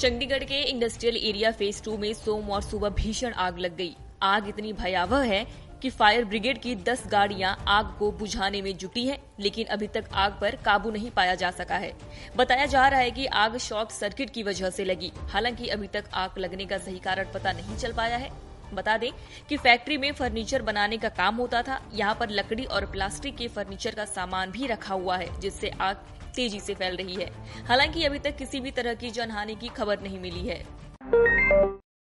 चंडीगढ़ के industrial area phase two में सोम और सुबह भीषण आग लग गई। आग इतनी भयावह है कि फायर ब्रिगेड की 10 गाड़ियाँ आग को बुझाने में जुटी हैं, लेकिन अभी तक आग पर काबू नहीं पाया जा सका है। बताया जा रहा है कि आग शॉर्ट सर्किट की वजह से लगी। हालाँकि अभी तक आग लगने का सही कारण पता नहीं चल पाया है। बता दें कि फैक्ट्री में फर्नीचर बनाने का काम होता था। यहाँ पर लकड़ी और प्लास्टिक के फर्नीचर का सामान भी रखा हुआ है जिससे आग तेज़ी से फैल रही है। हालाँकि अभी तक किसी भी तरह की जनहानि की खबर नहीं मिली है।